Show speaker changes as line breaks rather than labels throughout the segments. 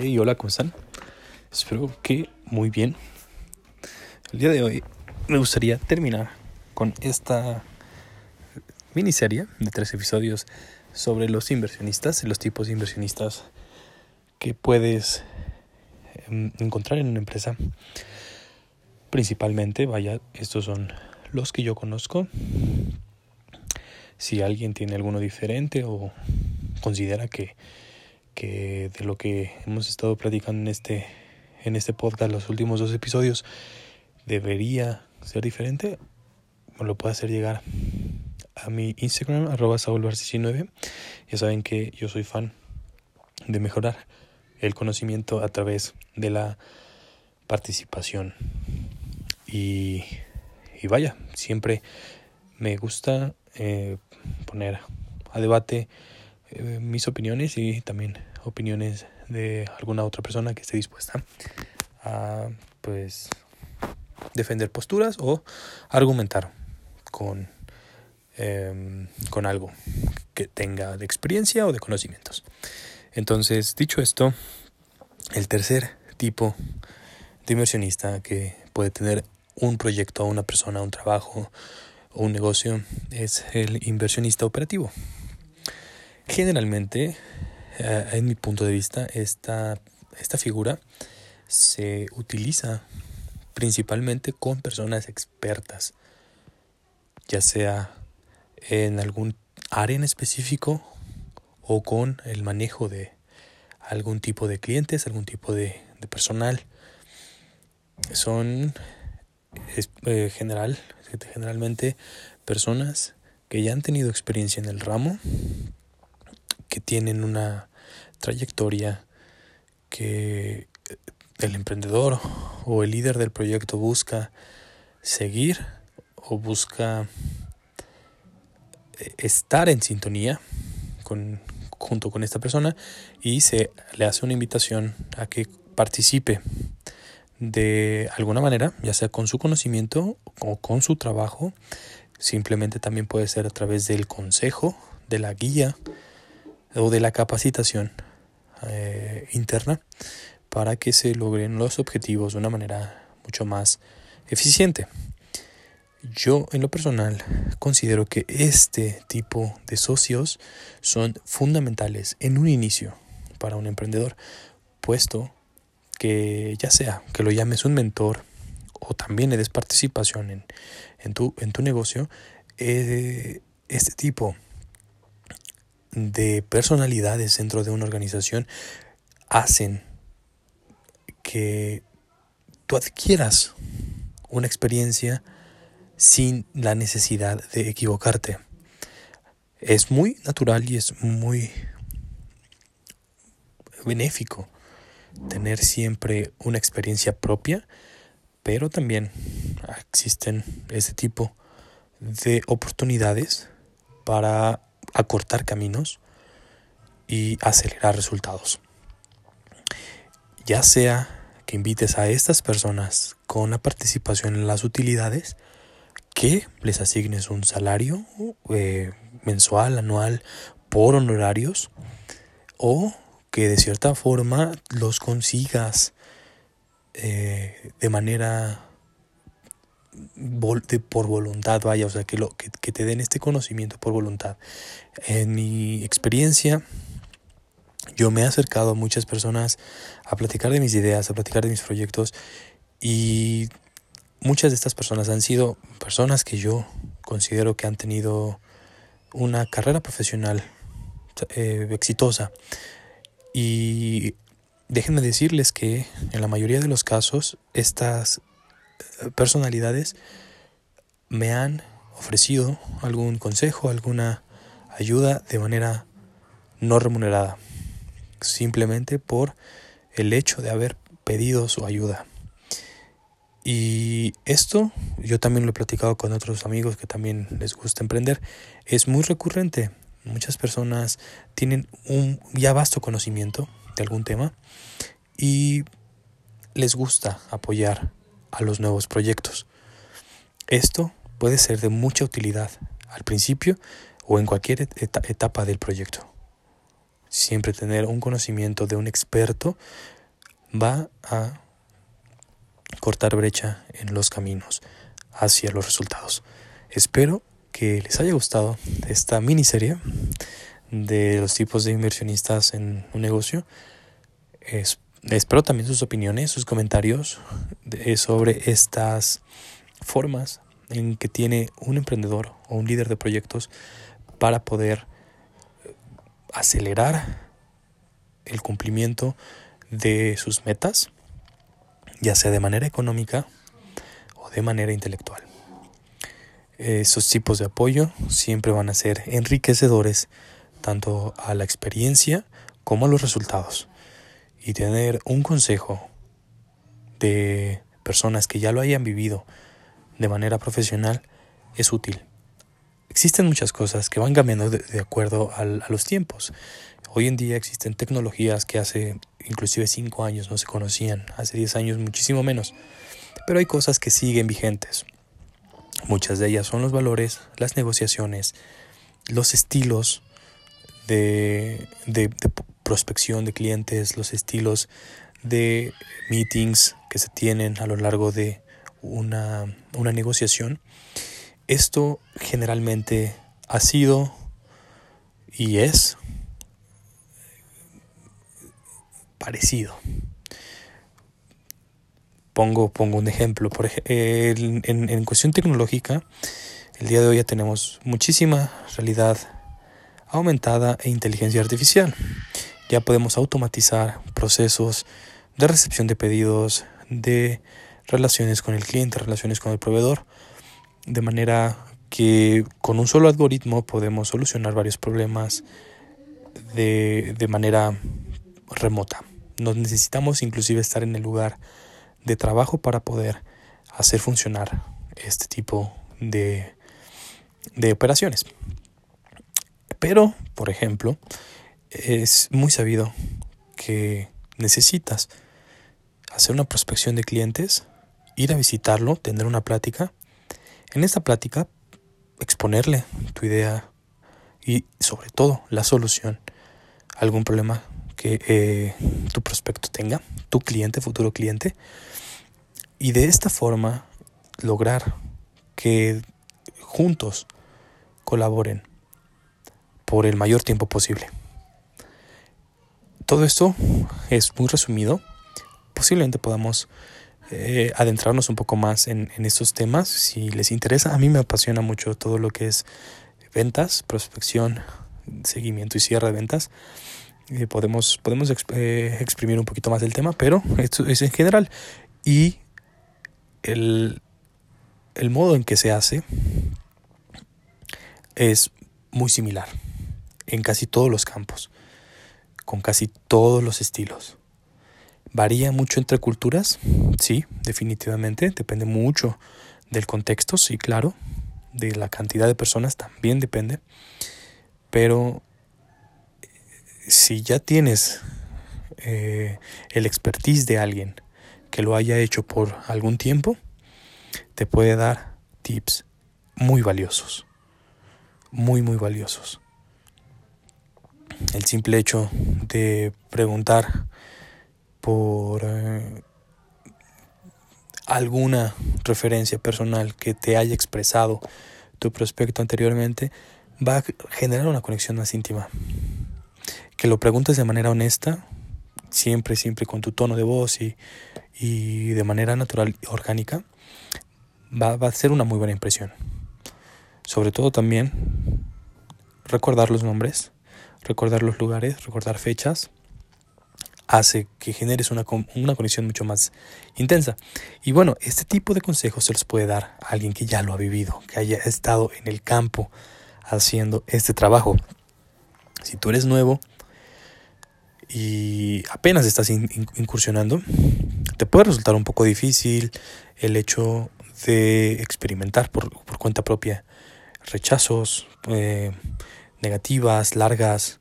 Hey, hola, ¿cómo están? Espero que muy bien. El día de hoy me gustaría terminar con esta miniserie de tres episodios sobre los inversionistas y los tipos de inversionistas que puedes em, encontrar en una empresa. Principalmente, vaya, estos son los que yo conozco. Si alguien tiene alguno diferente o considera que que de lo que hemos estado platicando en este, en este podcast, los últimos dos episodios, debería ser diferente, me lo puede hacer llegar a mi Instagram, arroba 9 Ya saben que yo soy fan de mejorar el conocimiento a través de la participación. Y, y vaya, siempre me gusta eh, poner a debate eh, mis opiniones y también opiniones de alguna otra persona que esté dispuesta a pues defender posturas o argumentar con, em, con algo que tenga de experiencia o de conocimientos. Entonces, dicho esto, el tercer tipo de inversionista que puede tener un proyecto, una persona, un trabajo o un negocio es el inversionista operativo. Generalmente, en mi punto de vista, esta, esta figura se utiliza principalmente con personas expertas, ya sea en algún área en específico o con el manejo de algún tipo de clientes, algún tipo de, personal. Son eh, general, generalmente personas que ya han tenido experiencia en el ramo que tienen una trayectoria que el emprendedor o el líder del proyecto busca seguir o busca eh, estar en sintonía con, junto con esta persona y se le hace una invitación a que participe de alguna manera, ya sea con su conocimiento o con su trabajo, simplemente también puede ser a través del consejo, de la guía, o de la capacitación eh, interna para que se logren los objetivos de una manera mucho más eficiente. Yo en lo personal considero que este tipo de socios son fundamentales en un inicio para un emprendedor, puesto que ya sea que lo llames un mentor o también le des participación en, en, tu, en tu negocio, eh, este tipo de personalidades dentro de una organización hacen que tú adquieras una experiencia sin la necesidad de equivocarte. Es muy natural y es muy benéfico tener siempre una experiencia propia, pero también existen ese tipo de oportunidades para acortar caminos y acelerar resultados. Ya sea que invites a estas personas con la participación en las utilidades, que les asignes un salario eh, mensual, anual, por honorarios, o que de cierta forma los consigas eh, de manera por voluntad, vaya, o sea, que, lo, que te den este conocimiento por voluntad. En mi experiencia, yo me he acercado a muchas personas a platicar de mis ideas, a platicar de mis proyectos y muchas de estas personas han sido personas que yo considero que han tenido una carrera profesional eh, exitosa y déjenme decirles que en la mayoría de los casos estas personalidades me han ofrecido algún consejo, alguna ayuda de manera no remunerada, simplemente por el hecho de haber pedido su ayuda. Y esto, yo también lo he platicado con otros amigos que también les gusta emprender, es muy recurrente. Muchas personas tienen un ya vasto conocimiento de algún tema y les gusta apoyar a los nuevos proyectos. Esto puede ser de mucha utilidad al principio o en cualquier etapa del proyecto. siempre tener un conocimiento de un experto va a cortar brecha en los caminos hacia los resultados. Espero que les haya gustado esta miniserie de los tipos de inversionistas en un negocio. espero también sus opiniones, sus comentarios sobre estas formas en que tiene un emprendedor o un líder de proyectos para poder acelerar el cumplimiento de sus metas, ya sea de manera económica o de manera intelectual. Esos tipos de apoyo siempre van a ser enriquecedores tanto a la experiencia como a los resultados. Y tener un consejo de personas que ya lo hayan vivido de manera profesional es útil. Existen muchas cosas que van cambiando de, acuerdo a los tiempos. Hoy en día existen tecnologías que hace inclusive 5 años no se conocían, hace 10 años muchísimo menos. Pero hay cosas que siguen vigentes. Muchas de ellas son los valores, las negociaciones, los estilos de, de, de prospección de clientes, los estilos de meetings que se tienen a lo largo de una, una negociación. Esto generalmente ha sido y es parecido. Pongo, pongo un ejemplo. Por en, en, cuestión tecnológica, el día de hoy ya tenemos muchísima realidad aumentada e inteligencia artificial. Ya podemos automatizar procesos de recepción de pedidos, de relaciones con el cliente, relaciones con el proveedor, de manera que con un solo algoritmo podemos solucionar varios problemas de, de manera remota. Nos necesitamos inclusive estar en el lugar de trabajo para poder hacer funcionar este tipo de, de operaciones. Pero, por ejemplo, es muy sabido que necesitas hacer una prospección de clientes, ir a visitarlo, tener una plática. En esta plática, exponerle tu idea y sobre todo la solución a algún problema que eh, tu prospecto tenga, tu cliente, futuro cliente, y de esta forma lograr que juntos colaboren por el mayor tiempo posible. Todo esto es muy resumido. Posiblemente podamos eh, adentrarnos un poco más en, estos temas si les interesa. A mí me apasiona mucho todo lo que es ventas, prospección, seguimiento y cierre de ventas. Eh, podemos, podemos eh, exprimir un poquito más del tema, pero esto es en general. Y el, el modo en que se hace es muy similar en casi todos los campos, con casi todos los estilos. ¿Varía mucho entre culturas? Sí, definitivamente. Depende mucho del contexto, sí, claro. De la cantidad de personas también depende. Pero si ya tienes eh, el expertise de alguien que lo haya hecho por algún tiempo, te puede dar tips muy valiosos, muy, muy valiosos. El simple hecho de preguntar por eh, alguna referencia personal que te haya expresado tu prospecto anteriormente va a generar una conexión más íntima que lo preguntes de manera honesta, siempre, siempre con tu tono de voz y, y de manera natural y orgánica, va, va a ser una muy buena impresión. Sobre todo también recordar los nombres, recordar los lugares, recordar fechas, hace que generes una, una, conexión mucho más intensa. Y bueno, este tipo de consejos se los puede dar a alguien que ya lo ha vivido, que haya estado en el campo haciendo este trabajo. Si tú eres nuevo, y apenas estás incursionando, te puede resultar un poco difícil el hecho de experimentar por, cuenta propia rechazos, eh, negativas, largas,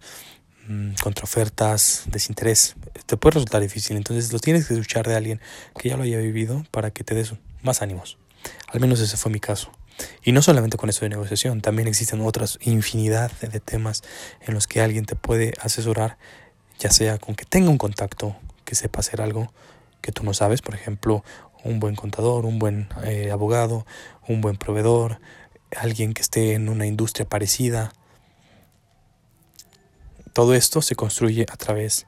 mm, contraofertas, desinterés. Te puede resultar difícil, entonces lo tienes que escuchar de alguien que ya lo haya vivido para que te des más ánimos. Al menos ese fue mi caso. Y no solamente con eso de negociación, también existen otras infinidad de temas en los que alguien te puede asesorar, ya sea con que tenga un contacto, que sepa hacer algo que tú no sabes, por ejemplo, un buen contador, un buen eh, abogado, un buen proveedor, alguien que esté en una industria parecida. Todo esto se construye a través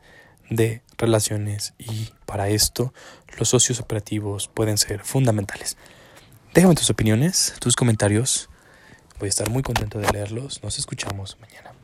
de relaciones y para esto los socios operativos pueden ser fundamentales. Déjame tus opiniones, tus comentarios. Voy a estar muy contento de leerlos. Nos escuchamos mañana.